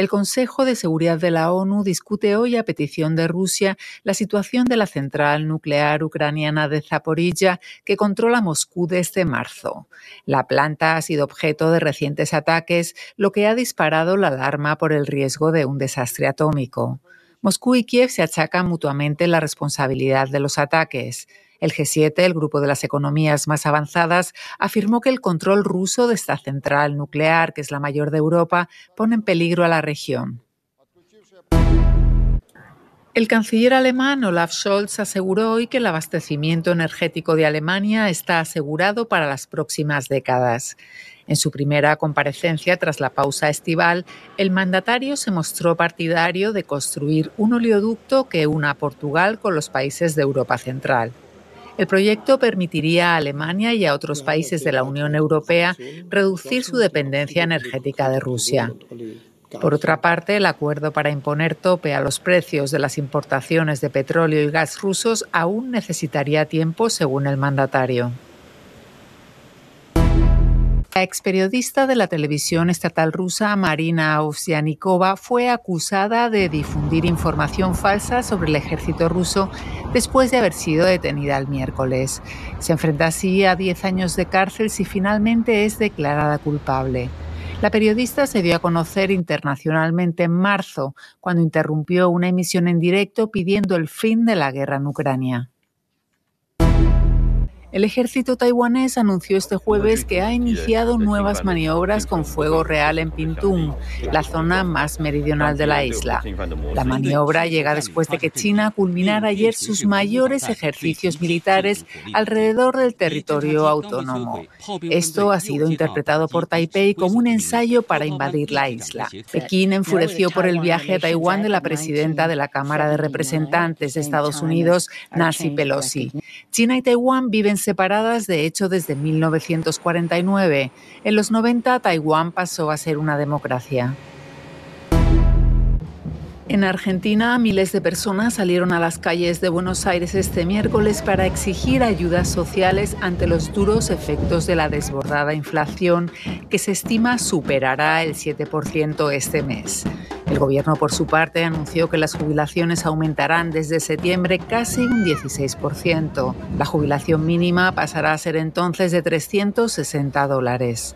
El Consejo de Seguridad de la ONU discute hoy, a petición de Rusia, la situación de la central nuclear ucraniana de Zaporilla, que controla Moscú desde marzo. La planta ha sido objeto de recientes ataques, lo que ha disparado la alarma por el riesgo de un desastre atómico. Moscú y Kiev se achacan mutuamente la responsabilidad de los ataques. El G7, el grupo de las economías más avanzadas, afirmó que el control ruso de esta central nuclear, que es la mayor de Europa, pone en peligro a la región. El canciller alemán Olaf Scholz aseguró hoy que el abastecimiento energético de Alemania está asegurado para las próximas décadas. En su primera comparecencia tras la pausa estival, el mandatario se mostró partidario de construir un oleoducto que una Portugal con los países de Europa Central. El proyecto permitiría a Alemania y a otros países de la Unión Europea reducir su dependencia energética de Rusia. Por otra parte, el acuerdo para imponer tope a los precios de las importaciones de petróleo y gas rusos aún necesitaría tiempo, según el mandatario. La experiodista de la televisión estatal rusa Marina Ovsianikova fue acusada de difundir información falsa sobre el ejército ruso después de haber sido detenida el miércoles. Se enfrenta así a 10 años de cárcel si finalmente es declarada culpable. La periodista se dio a conocer internacionalmente en marzo, cuando interrumpió una emisión en directo pidiendo el fin de la guerra en Ucrania. El ejército taiwanés anunció este jueves que ha iniciado nuevas maniobras con fuego real en Pintung, la zona más meridional de la isla. La maniobra llega después de que China culminara ayer sus mayores ejercicios militares alrededor del territorio autónomo. Esto ha sido interpretado por Taipei como un ensayo para invadir la isla. Pekín enfureció por el viaje a Taiwán de la presidenta de la Cámara de Representantes de Estados Unidos, Nancy Pelosi. China y Taiwán viven separadas de hecho desde 1949. En los 90 Taiwán pasó a ser una democracia. En Argentina, miles de personas salieron a las calles de Buenos Aires este miércoles para exigir ayudas sociales ante los duros efectos de la desbordada inflación que se estima superará el 7% este mes. El gobierno, por su parte, anunció que las jubilaciones aumentarán desde septiembre casi un 16%. La jubilación mínima pasará a ser entonces de 360 dólares.